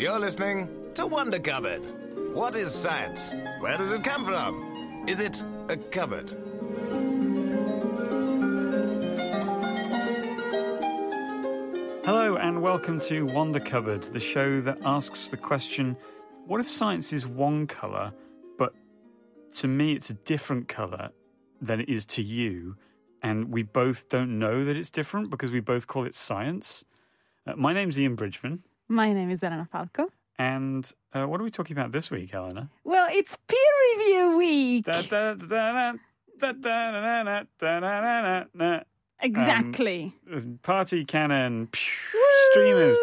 You're listening to Wonder Cupboard. What is science? Where does it come from? Is it a cupboard? Hello, and welcome to Wonder Cupboard, the show that asks the question what if science is one colour, but to me it's a different colour than it is to you, and we both don't know that it's different because we both call it science? Uh, my name's Ian Bridgman, my name is Elena Falco. And uh, what are we talking about this week, Elena? Well, it's peer review week. Exactly. Um, party cannon, streamers,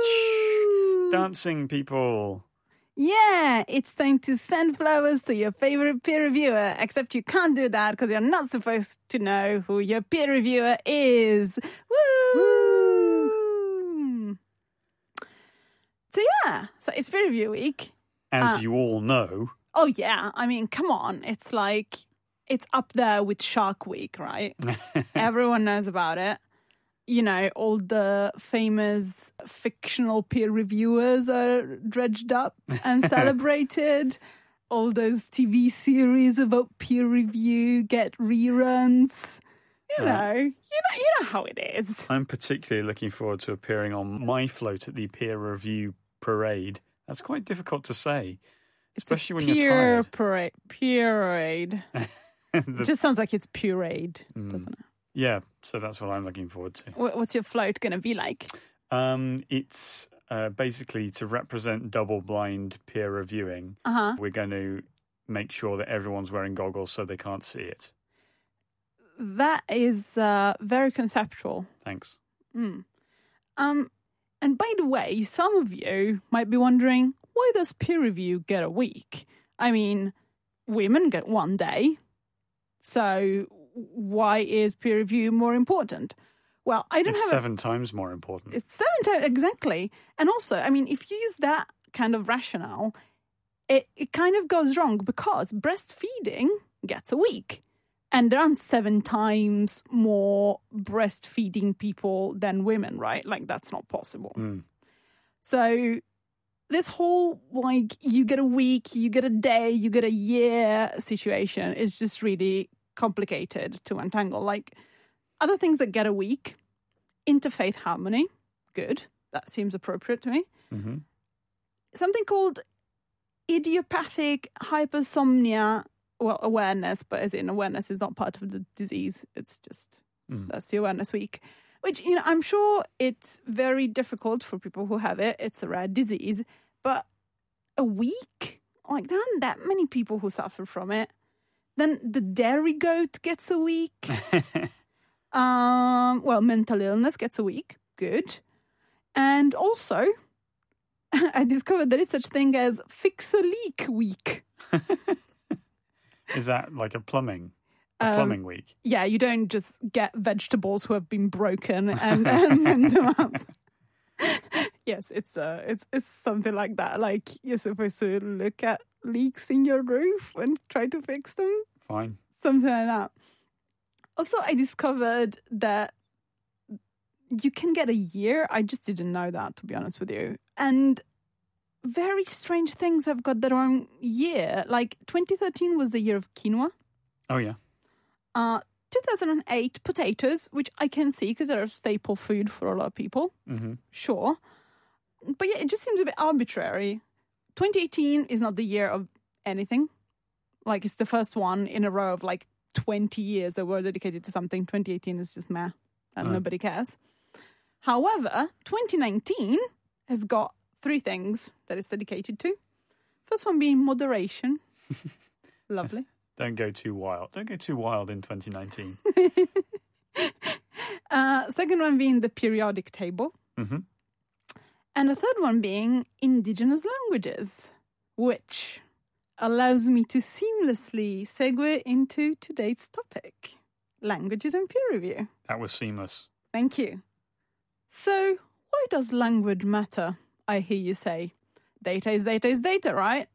dancing people. Yeah, it's time to send flowers to your favorite peer reviewer, except you can't do that because you're not supposed to know who your peer reviewer is. Woo! Woo. So, yeah, so it's peer review week. As Ah. you all know, Oh, yeah, I mean, come on. It's like, it's up there with Shark Week, right? Everyone knows about it. You know, all the famous fictional peer reviewers are dredged up and celebrated. all those TV series about peer review get reruns. You Right. know, you know, you know how it is. I'm particularly looking forward to appearing on my float at the peer review parade. That's quite difficult to say, especially when you're tired. parade. Parade. The- It just sounds like it's pureed, Mm. doesn't it? yeah, so that's what I'm looking forward to. What's your float going to be like? Um, it's uh, basically to represent double blind peer reviewing. Uh huh. We're going to make sure that everyone's wearing goggles so they can't see it. That is uh, very conceptual. Thanks. Mm. Um, and by the way, some of you might be wondering why does peer review get a week? I mean, women get one day. So why is peer review more important? Well, I don't It's have a- seven times more important. it's seven times exactly. And also, I mean, if you use that kind of rationale, it, it kind of goes wrong because breastfeeding gets a week. And there are seven times more breastfeeding people than women, right? Like, that's not possible. Mm. So, this whole like you get a week, you get a day, you get a year situation is just really complicated to untangle. Like, other things that get a week, interfaith harmony, good. That seems appropriate to me. hmm Something called idiopathic hypersomnia. Well, awareness, but as in awareness is not part of the disease. It's just Mm. that's the awareness week. Which you know, I'm sure it's very difficult for people who have it. It's a rare disease, but a week, like there aren't that many people who suffer from it. Then the dairy goat gets a week. Um, well, mental illness gets a week. Good. And also, I discovered there is such thing as fix a leak week. Is that like a plumbing? A Um, plumbing week? Yeah, you don't just get vegetables who have been broken and, and mend them up. yes, it's uh, it's it's something like that. Like you're supposed to look at leaks in your roof and try to fix them. Fine. something like that. Also, I discovered that you can get a year. I just didn't know that, to be honest with you. And very strange things have got the wrong year. Like 2013 was the year of quinoa. Oh, yeah. Uh, 2008, potatoes, which I can see because they're a staple food for a lot of people. hmm Sure. But yeah, it just seems a bit arbitrary. 2018 is not the year of anything. Like it's the first one in a row of like 20 years that were dedicated to something. 2018 is just meh and Right. nobody cares. However, 2019 has got three things that it's dedicated to. First one being moderation. Lovely. Don't go too wild. Don't go too wild in 2019. Uh, second one being the periodic table. hmm And the third one being indigenous languages, which allows me to seamlessly segue into today's topic languages and peer review. That was seamless. Thank you. So, why does language matter? I hear you say. Data is data is data, right?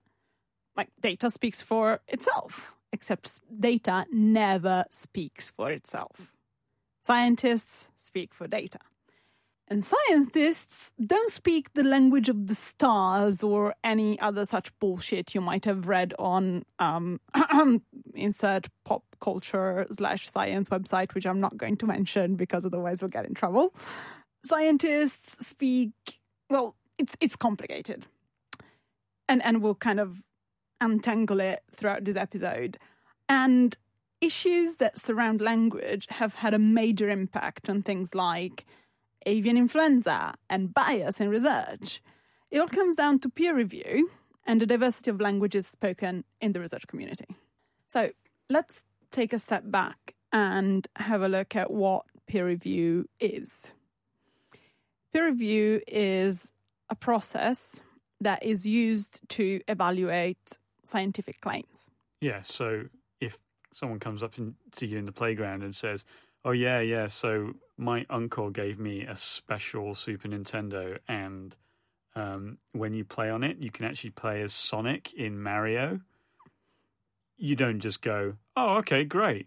Like, data speaks for itself, except data never speaks for itself. Scientists speak for data. And scientists don't speak the language of the stars or any other such bullshit you might have read on um, insert pop culture slash science website, which I'm not going to mention because otherwise we'll get in trouble. Scientists speak well, it's it's complicated, and and we'll kind of untangle it throughout this episode. And issues that surround language have had a major impact on things like avian influenza and bias in research. It all comes down to peer review and the diversity of languages spoken in the research community. So let's take a step back and have a look at what peer review is. Peer review is a process that is used to evaluate scientific claims. Yeah, so if someone comes up in, to you in the playground and says, Oh, yeah, yeah, so my uncle gave me a special Super Nintendo, and um, when you play on it, you can actually play as Sonic in Mario. You don't just go, "Oh, okay, great."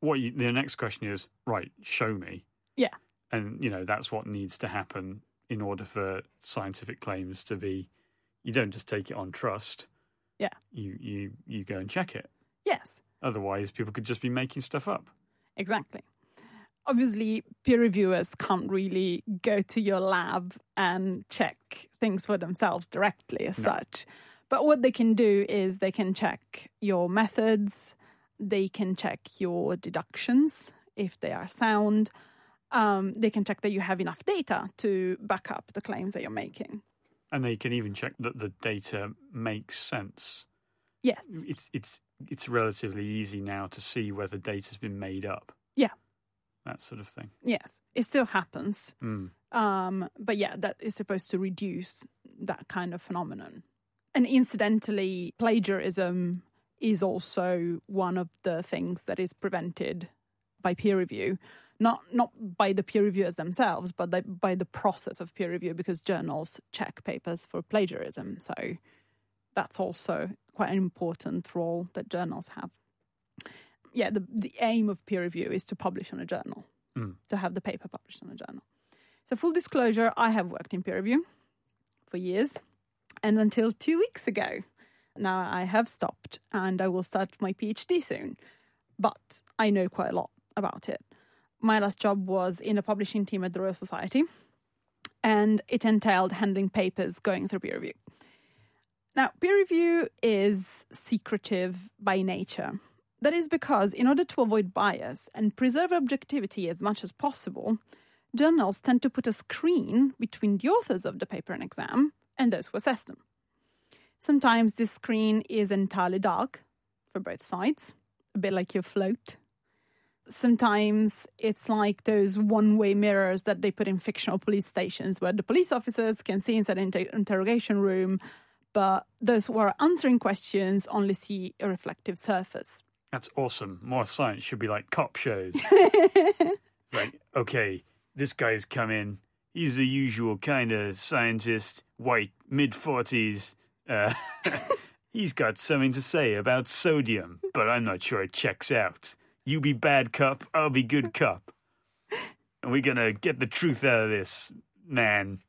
What you, the next question is, right? Show me. Yeah, and you know that's what needs to happen in order for scientific claims to be. You don't just take it on trust. Yeah, you you you go and check it. Yes. Otherwise, people could just be making stuff up. Exactly obviously peer reviewers can't really go to your lab and check things for themselves directly as no. such. But what they can do is they can check your methods, they can check your deductions if they are sound. Um, they can check that you have enough data to back up the claims that you're making. And they can even check that the data makes sense. Yes. It's it's it's relatively easy now to see whether data's been made up. Yeah that sort of thing. Yes, it still happens. Mm. Um, but yeah, that is supposed to reduce that kind of phenomenon. And incidentally, plagiarism is also one of the things that is prevented by peer review. Not not by the peer reviewers themselves, but by the process of peer review, because journals check papers for plagiarism. So that's also quite an important role that journals have yeah, the, the aim of peer review is to publish on a journal, mm. to have the paper published on a journal. So, full disclosure, I have worked in peer review for years and until two weeks ago. Now I have stopped and I will start my PhD soon, but I know quite a lot about it. My last job was in a publishing team at the Royal Society, and it entailed handling papers going through peer review. Now, peer review is secretive by nature. That is because, in order to avoid bias and preserve objectivity as much as possible, journals tend to put a screen between the authors of the paper and exam and those who assess them. Sometimes this screen is entirely dark for both sides, a bit like your float. Sometimes it's like those one way mirrors that they put in fictional police stations where the police officers can see inside the inter- interrogation room, but those who are answering questions only see a reflective surface. That's awesome. More science should be like cop shows. like, okay, this guy's come in. He's the usual kind of scientist, white, mid 40s. Uh, he's got something to say about sodium, but I'm not sure it checks out. You be bad cop, I'll be good cop. And we're going to get the truth out of this, man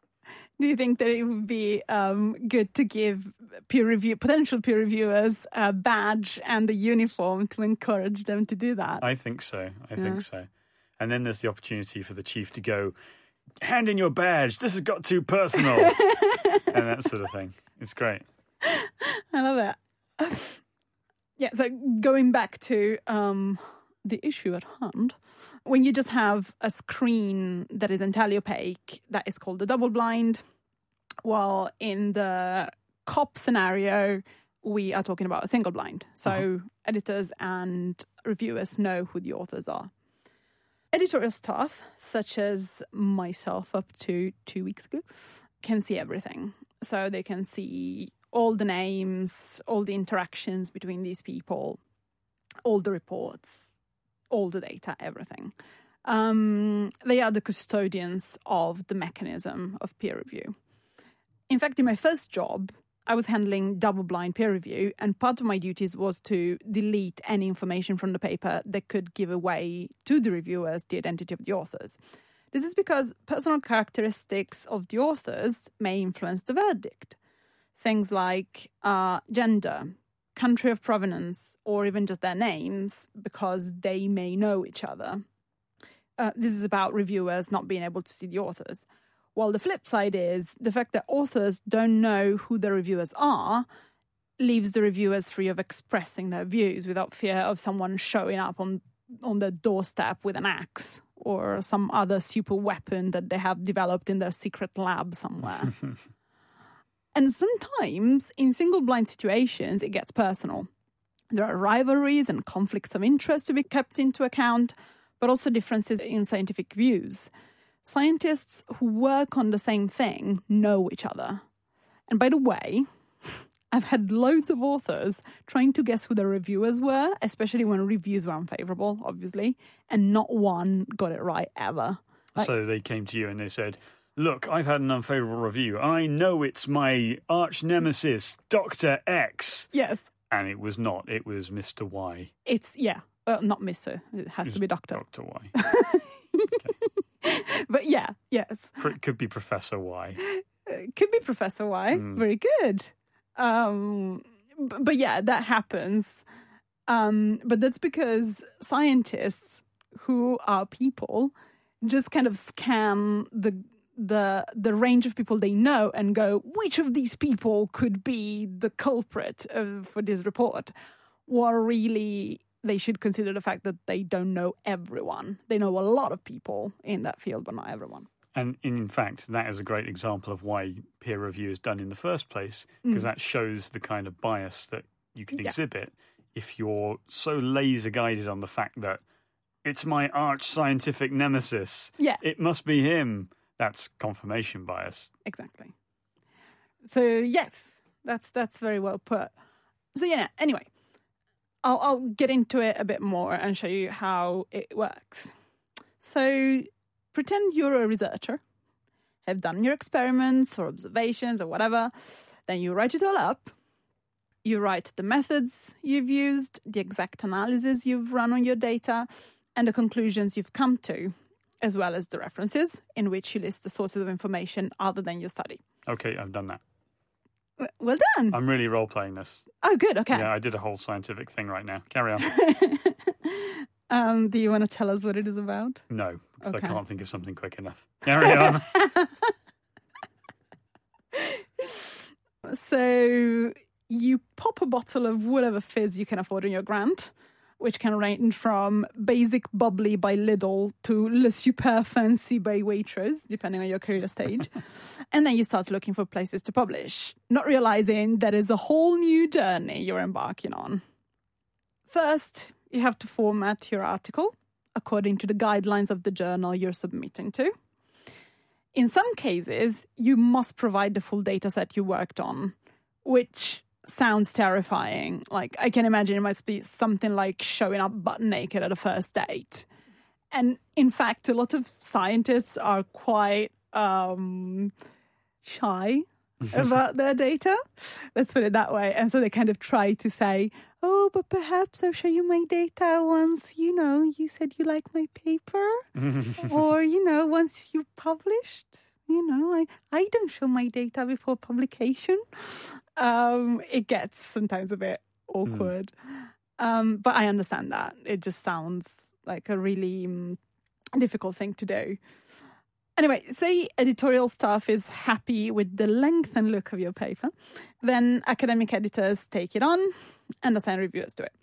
do you think that it would be um, good to give peer review potential peer reviewers a badge and a uniform to encourage them to do that? I think so. I yeah. think so. And then there's the opportunity for the chief to go, hand in your badge. This has got too personal, and that sort of thing. It's great. I love it. Yeah. So going back to um, the issue at hand when you just have a screen that is entirely opaque, that is called a double blind. While in the cop scenario, we are talking about a single blind. So uh-huh. editors and reviewers know who the authors are. Editorial staff, such as myself up to two weeks ago, can see everything. So they can see all the names, all the interactions between these people, all the reports, all the data, everything. Um, they are the custodians of the mechanism of peer review. In fact, in my first job, I was handling double blind peer review, and part of my duties was to delete any information from the paper that could give away to the reviewers the identity of the authors. This is because personal characteristics of the authors may influence the verdict. Things like uh, gender, country of provenance, or even just their names, because they may know each other. Uh, this is about reviewers not being able to see the authors. While the flip side is the fact that authors don't know who the reviewers are leaves the reviewers free of expressing their views without fear of someone showing up on on their doorstep with an axe or some other super weapon that they have developed in their secret lab somewhere. and sometimes in single blind situations it gets personal. There are rivalries and conflicts of interest to be kept into account, but also differences in scientific views. Scientists who work on the same thing know each other. And by the way, I've had loads of authors trying to guess who the reviewers were, especially when reviews were unfavorable, obviously, and not one got it right ever. Like, so they came to you and they said, Look, I've had an unfavorable review. I know it's my arch nemesis, Dr. X. Yes. And it was not. It was Mr. Y. It's, yeah. Well, not Mr. It has to be Doctor. Dr. Y. okay. But yeah, yes. It could be Professor Y. It could be Professor Y. Mm. Very good. Um, but yeah, that happens. Um, but that's because scientists who are people just kind of scan the the the range of people they know and go, which of these people could be the culprit of, for this report? Or really, they should consider the fact that they don't know everyone. They know a lot of people in that field, but not everyone. And in fact, that is a great example of why peer review is done in the first place, because mm. that shows the kind of bias that you can yeah. exhibit if you're so laser guided on the fact that it's my arch scientific nemesis. Yeah. It must be him. That's confirmation bias. Exactly. So yes, that's that's very well put. So yeah, anyway, I'll I'll get into it a bit more and show you how it works. So pretend you're a researcher, have done your experiments or observations or whatever. Then you write it all up. You write the methods you've used, the exact analysis you've run on your data, and the conclusions you've come to, as well as the references in which you list the sources of information other than your study. Okay, I've done that. Well done. I'm really role playing this. Oh, good. Okay. Yeah, I did a whole scientific thing right now. Carry on. um, do you want to tell us what it is about? No, because okay. I can't think of something quick enough. Carry on. so you pop a bottle of whatever fizz you can afford in your grant, which can range from basic bubbly by Lidl to Le Super Fancy by Waitrose, depending on your career stage. and then you start looking for places to publish, not realizing that is a whole new journey you're embarking on. First, you have to format your article according to the guidelines of the journal you're submitting to. In some cases, you must provide the full data set you worked on, which sounds terrifying. Like, I can imagine it must be something like showing up butt naked at a first date. And in fact, a lot of scientists are quite um, shy about their data. Let's put it that way. And so they kind of try to say, oh, but perhaps I'll show you my data once, you know, you said you like my paper. or, you know, once you published. You know, I, I don't show my data before publication. Um, it gets sometimes a bit awkward. Mm. Um, but I understand that. It just sounds like a really um, difficult thing to do. Anyway, say editorial staff is happy with the length and look of your paper, then academic editors take it on and assign reviewers to it.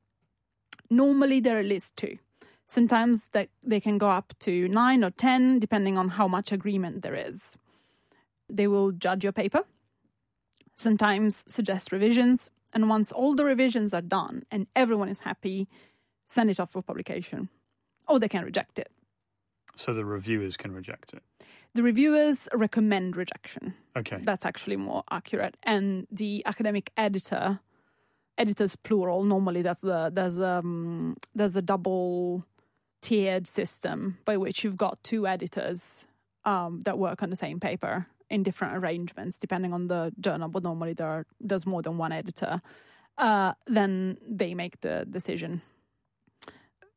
Normally, there are at least two. Sometimes that they can go up to nine or ten, depending on how much agreement there is. They will judge your paper, sometimes suggest revisions, and once all the revisions are done and everyone is happy, send it off for publication. Or they can reject it. So the reviewers can reject it. The reviewers recommend rejection. Okay. That's actually more accurate. And the academic editor, editors plural, normally that's the there's um there's a double tiered system by which you've got two editors um, that work on the same paper in different arrangements depending on the journal, but normally there are, there's more than one editor. Uh, then they make the decision.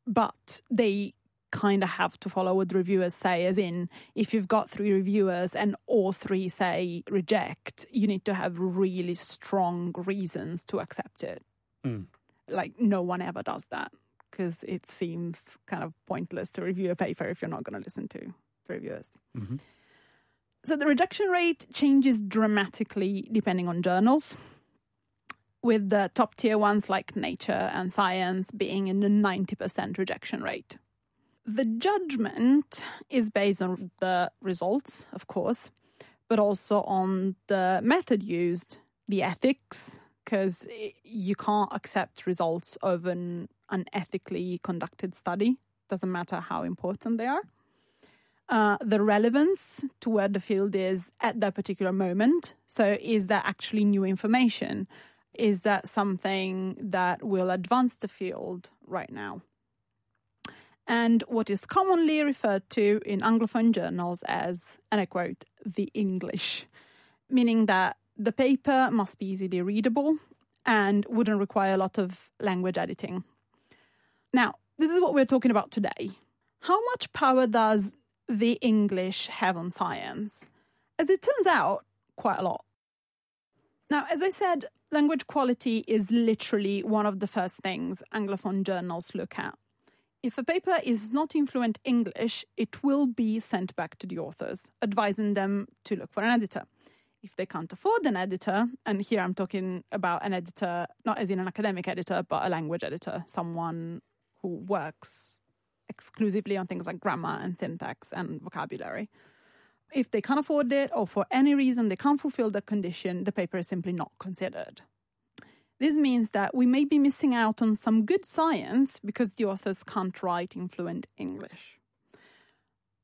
But they kind of have to follow what the reviewers say, as in, if you've got three reviewers and all three say reject, you need to have really strong reasons to accept it. Mm. Like, no one ever does that because it seems kind of pointless to review a paper if you're not going to listen to the reviewers. Mhm. So the rejection rate changes dramatically depending on journals, with the top tier ones like Nature and Science being in the 90% rejection rate. The judgment is based on the results, of course, but also on the method used, the ethics, because you can't accept results of an unethically conducted study, doesn't matter how important they are. Uh, the relevance to where the field is at that particular moment. So, is that actually new information? Is that something that will advance the field right now? And what is commonly referred to in Anglophone journals as, and I quote, the English, meaning that the paper must be easily readable and wouldn't require a lot of language editing. Now, this is what we're talking about today. How much power does the English have on science? As it turns out, quite a lot. Now, as I said, language quality is literally one of the first things Anglophone journals look at. If a paper is not in fluent English, it will be sent back to the authors, advising them to look for an editor. If they can't afford an editor, and here I'm talking about an editor, not as in an academic editor, but a language editor, someone who works exclusively on things like grammar and syntax and vocabulary. If they can't afford it, or for any reason they can't fulfill the condition, the paper is simply not considered. This means that we may be missing out on some good science because the authors can't write in fluent English.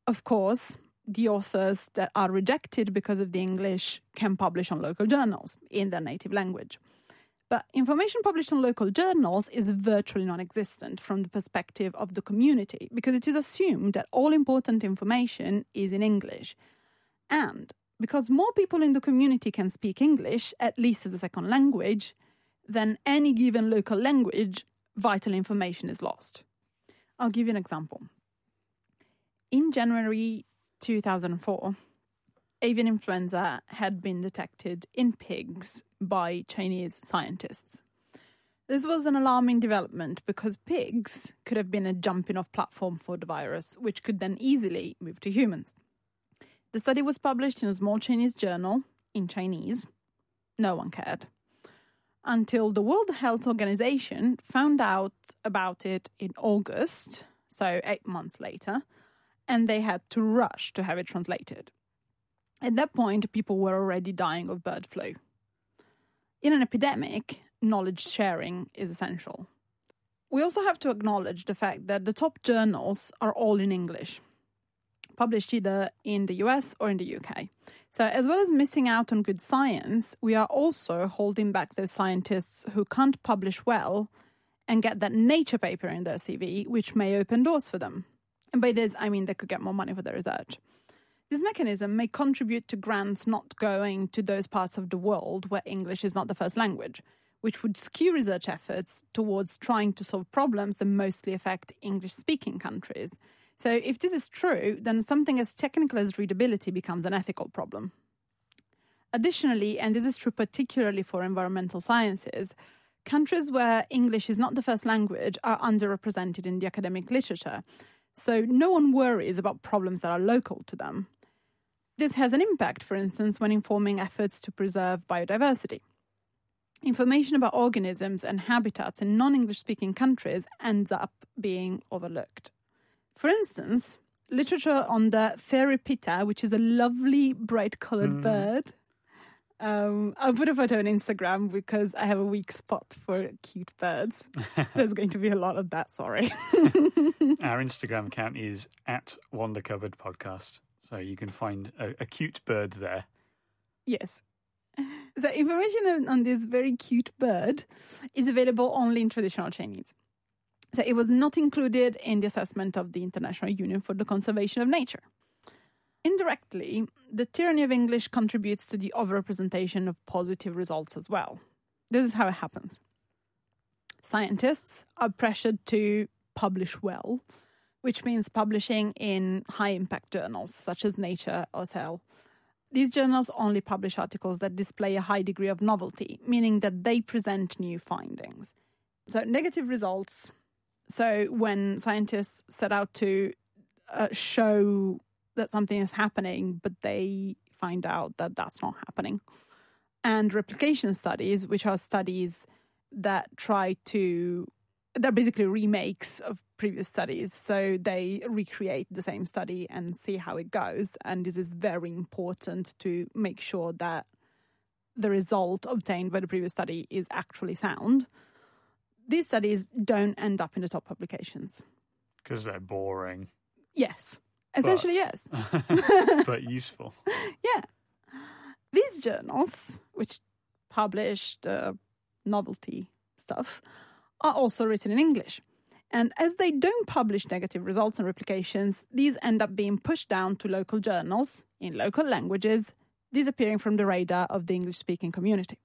Of course, the authors that are rejected because of the English can publish on local journals in their native language. But information published on local journals is virtually non existent from the perspective of the community because it is assumed that all important information is in English. And because more people in the community can speak English, at least as a second language, than any given local language, vital information is lost. I'll give you an example. In January 2004, avian influenza had been detected in pigs by Chinese scientists. This was an alarming development because pigs could have been a jumping off platform for the virus, which could then easily move to humans. The study was published in a small Chinese journal in Chinese. No one cared until the World Health Organization found out about it in August, so eight months later, and they had to rush to have it translated. At that point, people were already dying of bird flu. In an epidemic, knowledge sharing is essential. We also have to acknowledge the fact that the top journals are all in English, published either in the US or in the UK. So, as well as missing out on good science, we are also holding back those scientists who can't publish well and get that nature paper in their CV, which may open doors for them. And by this, I mean they could get more money for their research. This mechanism may contribute to grants not going to those parts of the world where English is not the first language, which would skew research efforts towards trying to solve problems that mostly affect English speaking countries. So, if this is true, then something as technical as readability becomes an ethical problem. Additionally, and this is true particularly for environmental sciences, countries where English is not the first language are underrepresented in the academic literature. So, no one worries about problems that are local to them. This has an impact, for instance, when informing efforts to preserve biodiversity. Information about organisms and habitats in non English speaking countries ends up being overlooked. For instance, literature on the fairy pitta, which is a lovely bright colored Mm. bird. Um, I'll put a photo on Instagram because I have a weak spot for cute birds. There's going to be a lot of that, sorry. Our Instagram account is at Wonder Cupboard Podcast, so you can find a, a cute bird there. yes. So, information on- on this very cute bird is available only in traditional Chinese. So, it was not included in the assessment of the International Union for the Conservation of Nature. Indirectly, the tyranny of English contributes to the overrepresentation of positive results as well. This is how it happens. Scientists are pressured to publish well which means publishing in high impact journals such as Nature or Cell. These journals only publish articles that display a high degree of novelty, meaning that they present new findings. So, negative results. So, when scientists set out to uh, show that something is happening, but they find out that that's not happening. And replication studies, which are studies that try to, they're basically remakes of previous studies. So they recreate the same study and see how it goes. And this is very important to make sure that the result obtained by the previous study is actually sound. These studies don't end up in the top publications. Because they're boring. Yes. Essentially, yes. but useful. Yeah. These journals, which published uh, novelty stuff, are also written in English. And as they don't publish negative results and replications, these end up being pushed down to local journals in local languages, disappearing from the radar of the English speaking community.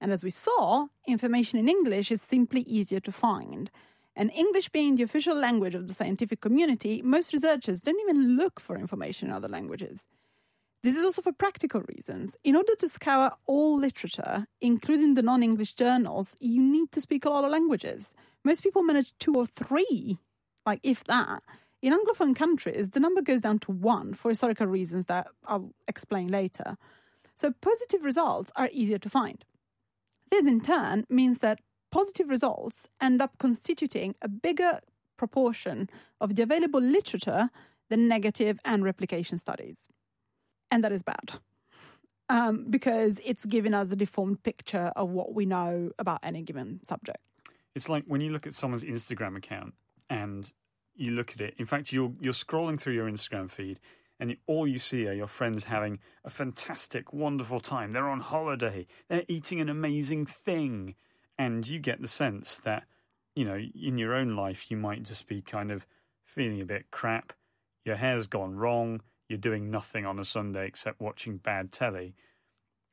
And as we saw, information in English is simply easier to find. And English being the official language of the scientific community, most researchers don't even look for information in other languages. This is also for practical reasons. In order to scour all literature, including the non English journals, you need to speak a lot of languages. Most people manage two or three, like if that. In Anglophone countries, the number goes down to one for historical reasons that I'll explain later. So positive results are easier to find. This, in turn, means that positive results end up constituting a bigger proportion of the available literature than negative and replication studies. And that is bad. Um, because it's giving us a deformed picture of what we know about any given subject. It's like when you look at someone's Instagram account and you look at it. In fact, you're you're scrolling through your Instagram feed, and all you see are your friends having a fantastic, wonderful time. They're on holiday. They're eating an amazing thing, and you get the sense that you know in your own life you might just be kind of feeling a bit crap. Your hair's gone wrong you're doing nothing on a Sunday except watching bad telly.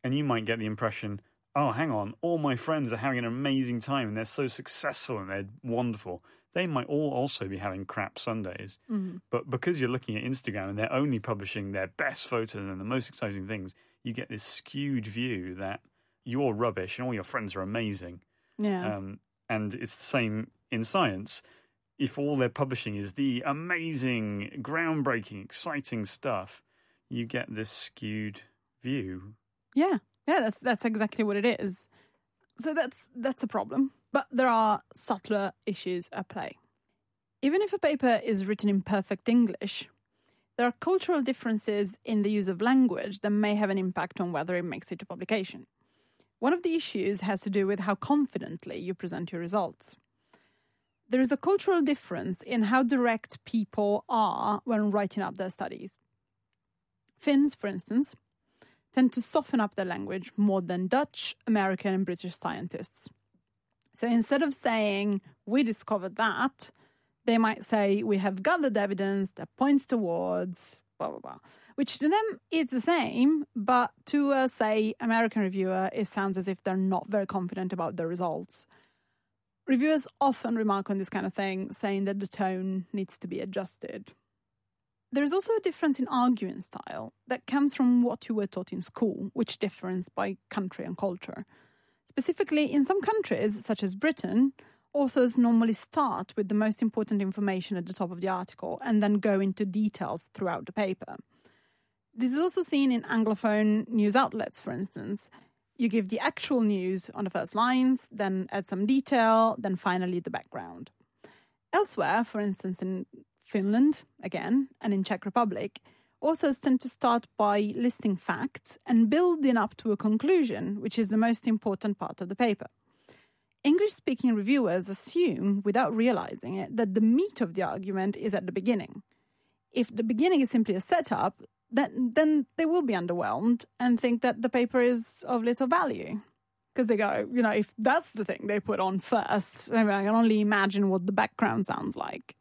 And you might get the impression, oh, hang on, all my friends are having an amazing time and they're so successful and they're wonderful. They might all also be having crap Sundays. Mm-hmm. But because you're looking at Instagram and they're only publishing their best photos and the most exciting things, you get this skewed view that you're rubbish and all your friends are amazing. Yeah. Um, and it's the same in science if all they're publishing is the amazing, groundbreaking, exciting stuff, you get this skewed view. Yeah, yeah, that's that's exactly what it is. So that's that's a problem. But there are subtler issues at play. Even if a paper is written in perfect English, there are cultural differences in the use of language that may have an impact on whether it makes it to publication. One of the issues has to do with how confidently you present your results there is a cultural difference in how direct people are when writing up their studies. Finns, for instance, tend to soften up their language more than Dutch, American, and British scientists. So instead of saying, we discovered that, they might say, we have gathered evidence that points towards blah, blah, blah. Which to them is the same, but to a, say, American reviewer, it sounds as if they're not very confident about the results. Reviewers often remark on this kind of thing, saying that the tone needs to be adjusted. There's also a difference in arguing style that comes from what you were taught in school, which differs by country and culture. Specifically, in some countries, such as Britain, authors normally start with the most important information at the top of the article and then go into details throughout the paper. This is also seen in Anglophone news outlets, for instance, you give the actual news on the first lines, then add some detail, then finally the background. Elsewhere, for instance in Finland, again, and in Czech Republic, authors tend to start by listing facts and building up to a conclusion, which is the most important part of the paper. English speaking reviewers assume, without realizing it, that the meat of the argument is at the beginning. If the beginning is simply a setup, then then they will be underwhelmed and think that the paper is of little value because they go, you know, if that's the thing they put on first, I, mean, I can only imagine what the background sounds like.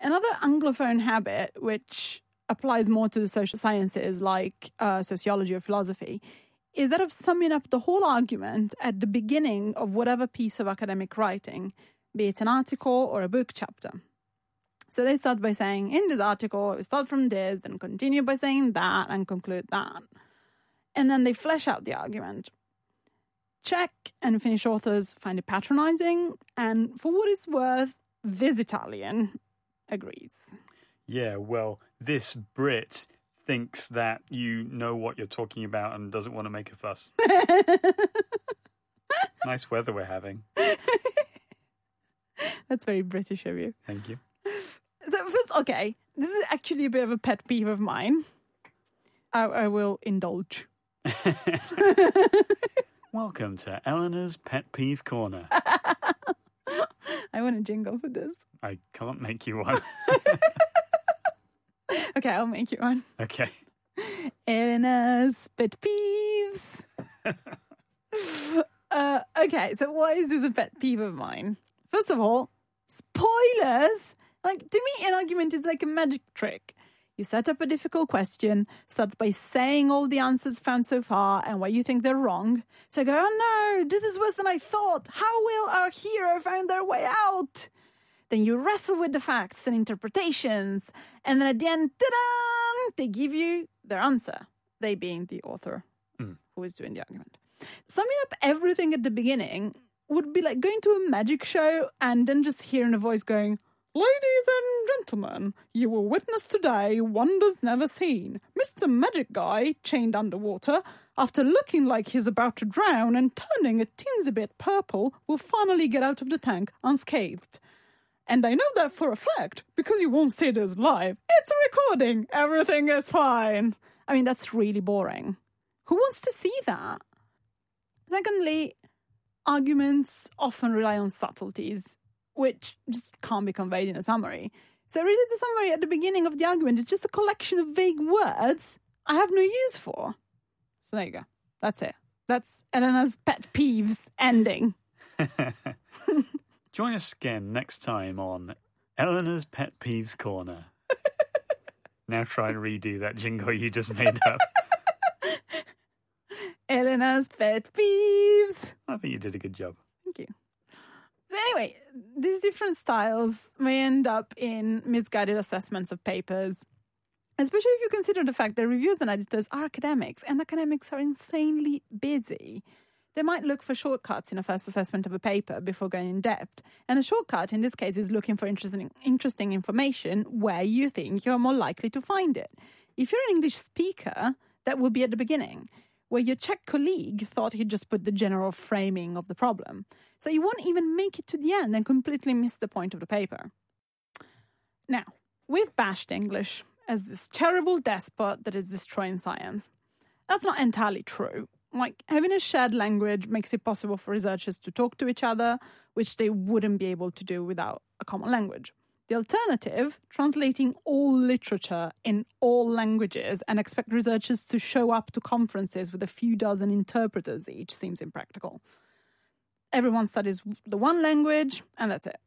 Another Anglophone habit, which applies more to the social sciences like uh, sociology or philosophy, is that of summing up the whole argument at the beginning of whatever piece of academic writing, be it an article or a book chapter. So they start by saying, in this article, we start from this and continue by saying that and conclude that. And then they flesh out the argument. Czech and Finnish authors find it patronizing, and for what it's worth, this Italian agrees. Yeah, well, this Brit thinks that you know what you're talking about and doesn't want to make a fuss. nice weather we're having. That's very British of you. Thank you. So, first, okay, this is actually a bit of a pet peeve of mine. I, I will indulge. Welcome to Elena's Pet Peeve Corner. I want a jingle for this. I can't make you one. Okay, I'll make you one. okay. Elena's pet peeves. uh, okay, so why is this a pet peeve of mine? First of all, spoilers. Like to me, an argument is like a magic trick. You set up a difficult question, start by saying all the answers found so far and why you think they're wrong. So I go, oh no, this is worse than I thought. How will our hero find their way out? Then you wrestle with the facts and interpretations, and then at the end, ta-da, they give you their answer. They being the author mm. who is doing the argument. Summing up everything at the beginning would be like going to a magic show and then just hearing a voice going, Ladies and gentlemen, you will witness today wonders never seen. Mr. Magic Guy, chained underwater, after looking like he's about to drown and turning a teensy bit purple, will finally get out of the tank unscathed. And I know that for a fact because you won't see this live. It's a recording. Everything is fine. I mean, that's really boring. Who wants to see that? Secondly, arguments often rely on subtleties, which just can't be conveyed in a summary. So, really, the summary at the beginning of the argument is just a collection of vague words I have no use for. So, there you go. That's it. That's Elena's pet peeves ending. Join us again next time on Elena's Pet Peeves Corner. now try and redo that jingle you just made up. Elena's pet peeves. I think you did a good job. Thank you. So anyway, these different styles may end up in misguided assessments of papers, especially if you consider the fact that reviewers and editors are academics, and academics are insanely busy. They might look for shortcuts in a first assessment of a paper before going in depth, and a shortcut in this case is looking for interesting, interesting information where you think you're more likely to find it. If you're an English speaker, that will be at the beginning where your Czech colleague thought he'd just put the general framing of the problem. So he won't even make it to the end and completely miss the point of the paper. Now, we've bashed English as this terrible despot that is destroying science. That's not entirely true. Like, having a shared language makes it possible for researchers to talk to each other, which they wouldn't be able to do without a common language. The alternative, translating all literature in all languages and expect researchers to show up to conferences with a few dozen interpreters each, seems impractical. Everyone studies the one language, and that's it.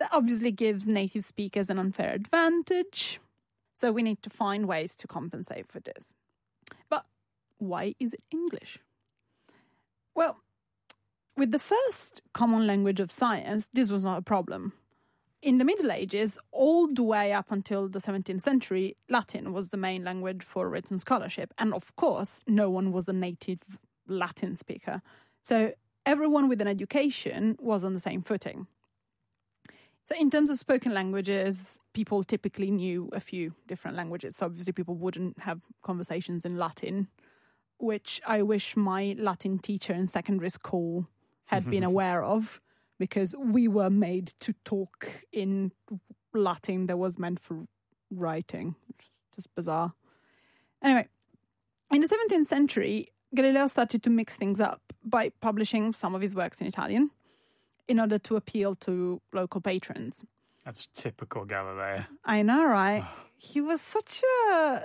That obviously gives native speakers an unfair advantage, so we need to find ways to compensate for this. But why is it English? Well, with the first common language of science, this was not a problem in the Middle Ages, all the way up until the 17th century, Latin was the main language for written scholarship. And of course, no one was a native Latin speaker. So everyone with an education was on the same footing. So, in terms of spoken languages, people typically knew a few different languages. So, obviously, people wouldn't have conversations in Latin, which I wish my Latin teacher in secondary school had been aware of because we were made to talk in Latin that was meant for writing. Just bizarre. Anyway, in the 17th century, Galileo started to mix things up by publishing some of his works in Italian in order to appeal to local patrons. That's typical Galileo. I know, right? he was such a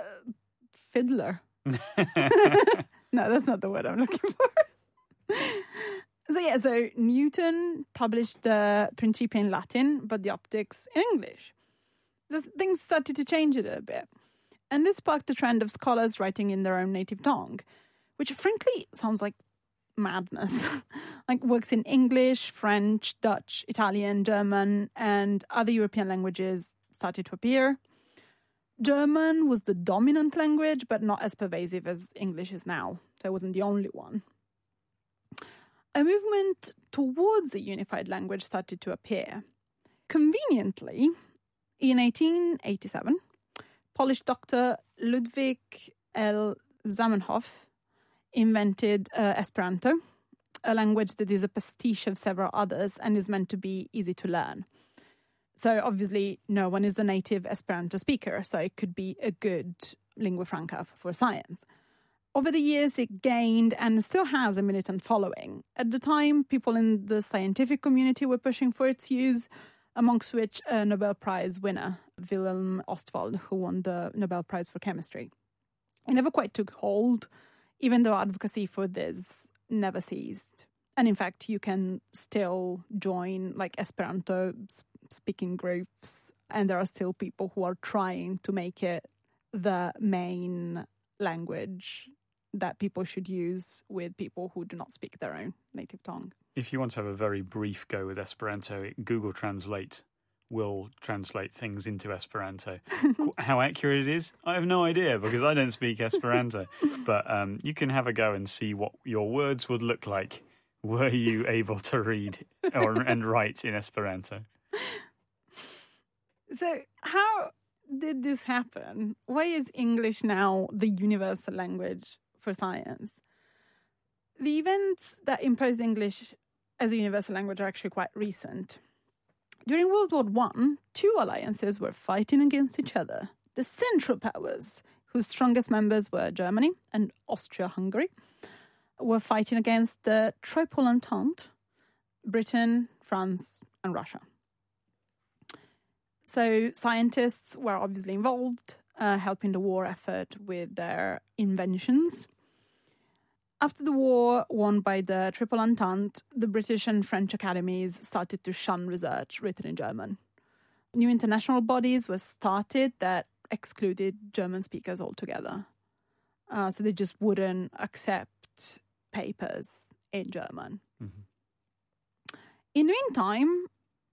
fiddler. no, that's not the word I'm looking for. So yeah, so Newton published the Principia in Latin, but the optics in English. So things started to change a little bit. And this sparked a trend of scholars writing in their own native tongue, which frankly sounds like madness. like works in English, French, Dutch, Italian, German, and other European languages started to appear. German was the dominant language, but not as pervasive as English is now. So it wasn't the only one. A movement towards a unified language started to appear. Conveniently, in 1887, Polish doctor Ludwig L. Zamenhof invented uh, Esperanto, a language that is a pastiche of several others and is meant to be easy to learn. So, obviously, no one is a native Esperanto speaker, so it could be a good lingua franca for science. Over the years, it gained and still has a militant following. At the time, people in the scientific community were pushing for its use, amongst which a Nobel Prize winner, Wilhelm Ostwald, who won the Nobel Prize for Chemistry. It never quite took hold, even though advocacy for this never ceased. And in fact, you can still join like Esperanto speaking groups, and there are still people who are trying to make it the main language that people should use with people who do not speak their own native tongue. If you want to have a very brief go with Esperanto, Google Translate will translate things into Esperanto. How accurate it is, I have no idea because I don't speak Esperanto. but um, you can have a go and see what your words would look like were you able to read or, and write in Esperanto. So, how did this happen? Why is English now the universal language for science? The events that imposed English as a universal language are actually quite recent. During World War One, two alliances were fighting against each other. The Central Powers, whose strongest members were Germany and Austria-Hungary, were fighting against the Triple Entente, Britain, France, and Russia. So scientists were obviously involved, uh, helping the war effort with their inventions. After the war won by the Triple Entente, the British and French academies started to shun research written in German. New international bodies were started that excluded German speakers altogether. Uh, so they just wouldn't accept papers in German. Mm-hmm. In the meantime,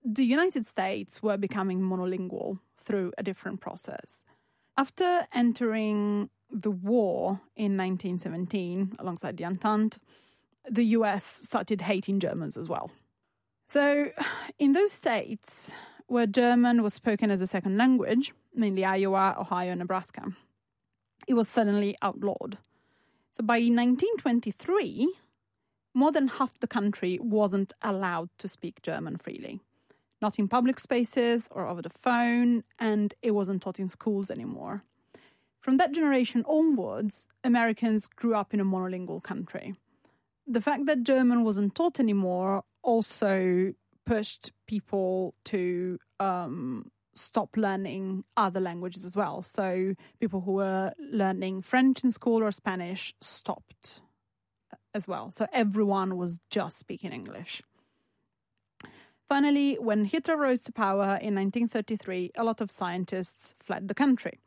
the United States were becoming monolingual through a different process. After entering the war in 1917 alongside the Entente, the US started hating Germans as well. So, in those states where German was spoken as a second language, mainly Iowa, Ohio, and Nebraska, it was suddenly outlawed. So, by 1923, more than half the country wasn't allowed to speak German freely. Not in public spaces or over the phone, and it wasn't taught in schools anymore. From that generation onwards, Americans grew up in a monolingual country. The fact that German wasn't taught anymore also pushed people to um, stop learning other languages as well. So people who were learning French in school or Spanish stopped as well. So everyone was just speaking English. Finally, when Hitler rose to power in 1933, a lot of scientists fled the country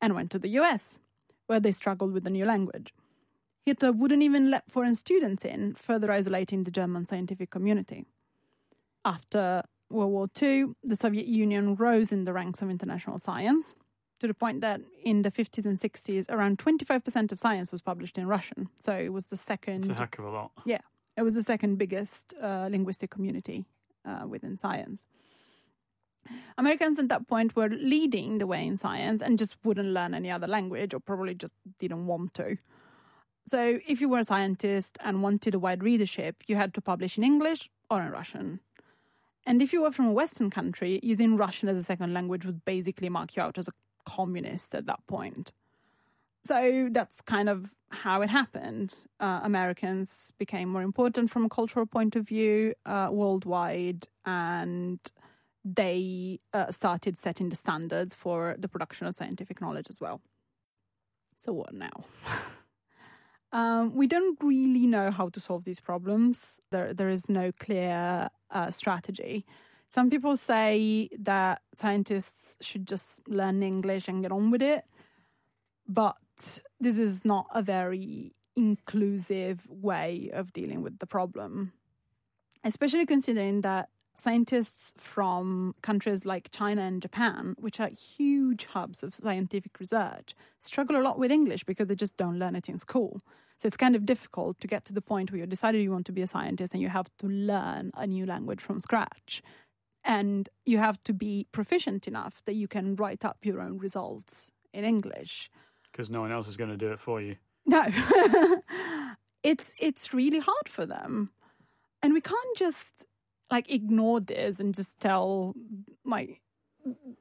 and went to the US, where they struggled with the new language. Hitler wouldn't even let foreign students in, further isolating the German scientific community. After World War II, the Soviet Union rose in the ranks of international science to the point that in the 50s and 60s, around 25% of science was published in Russian. So it was the second. It's a heck of a lot. Yeah. It was the second biggest uh, linguistic community uh, within science. Americans at that point were leading the way in science and just wouldn't learn any other language or probably just didn't want to. So, if you were a scientist and wanted a wide readership, you had to publish in English or in Russian. And if you were from a Western country, using Russian as a second language would basically mark you out as a communist at that point. So that's kind of how it happened. Uh, Americans became more important from a cultural point of view uh, worldwide, and they uh, started setting the standards for the production of scientific knowledge as well. So, what now? um, we don't really know how to solve these problems. There, there is no clear uh, strategy. Some people say that scientists should just learn English and get on with it, but this is not a very inclusive way of dealing with the problem, especially considering that scientists from countries like China and Japan, which are huge hubs of scientific research, struggle a lot with English because they just don't learn it in school. So it's kind of difficult to get to the point where you decided you want to be a scientist and you have to learn a new language from scratch. And you have to be proficient enough that you can write up your own results in English. Because no one else is going to do it for you. No. it's it's really hard for them. And we can't just like ignore this and just tell like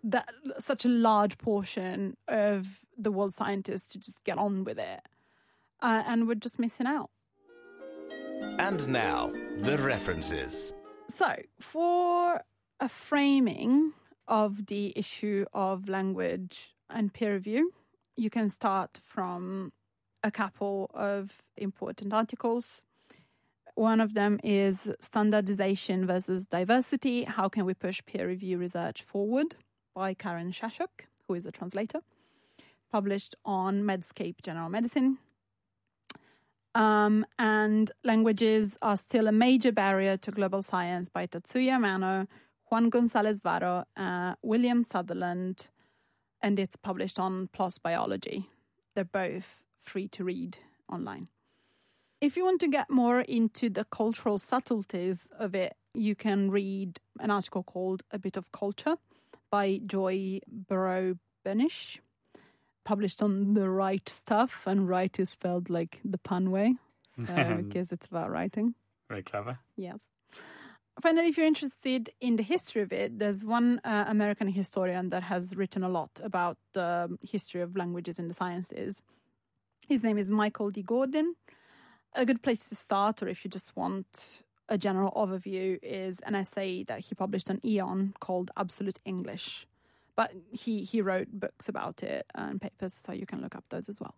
that such a large portion of the world scientists to just get on with it uh, and we're just missing out. And now, the references. So, for a framing of the issue of language and peer review, you can start from a couple of important articles. One of them is Standardization versus Diversity. How Can We Push Peer Review Research Forward? By Karen Shashok, who is a translator, published on Medscape General Medicine. Um, and languages are still a major barrier to global science by Tatsuya Amano, Juan Gonzalez Varo, uh, William Sutherland, and it's published on PLOS Biology. They're both free to read online. If you want to get more into the cultural subtleties of it, you can read an article called A Bit of Culture by Joy Burrow Benish published on the Write Stuff, and right is spelled like the pun way, uh, because it's about writing. Very clever. Yes. Finally, if you're interested in the history of it, there's one uh, American historian that has written a lot about the history of languages in the sciences. His name is Michael D. Gordin. A good place to start, or if you just want a general overview, is an essay that he published on Aeon called Absolute English but he he wrote books about it and papers, so you can look up those as well.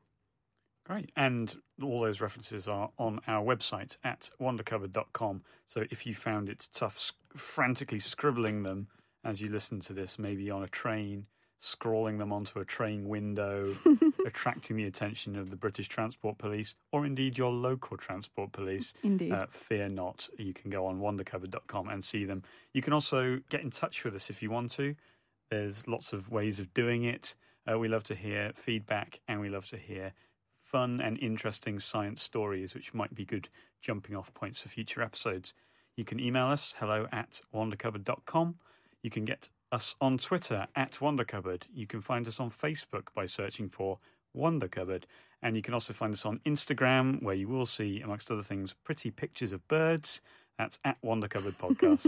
Great. And all those references are on our website at wondercupboard.com. So if you found it tough frantically scribbling them as you listen to this, maybe on a train, scrawling them onto a train window, attracting the attention of the British Transport Police, or indeed your local Transport Police, indeed. Uh, fear not. You can go on wondercupboard.com and see them. You can also get in touch with us if you want to. There's lots of ways of doing it. Uh, we love to hear feedback and we love to hear fun and interesting science stories, which might be good jumping off points for future episodes. You can email us hello at wondercupboard.com. You can get us on Twitter at Wondercupboard. You can find us on Facebook by searching for Wondercupboard. And you can also find us on Instagram, where you will see, amongst other things, pretty pictures of birds. That's at Wondercupboard Podcast.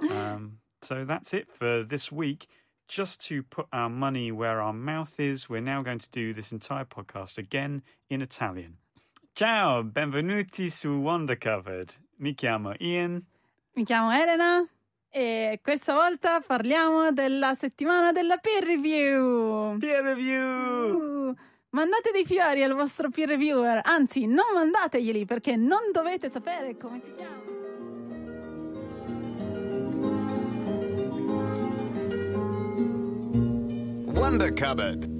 um, so that's it for this week just to put our money where our mouth is, we're now going to do this entire podcast again in Italian. Ciao, benvenuti su Wonder Covered. Mi chiamo Ian. Mi chiamo Elena e questa volta parliamo della settimana della peer review. Peer review! Uh, mandate dei fiori al vostro peer reviewer, anzi non mandateglieli perché non dovete sapere come si chiama. Wonder Cupboard.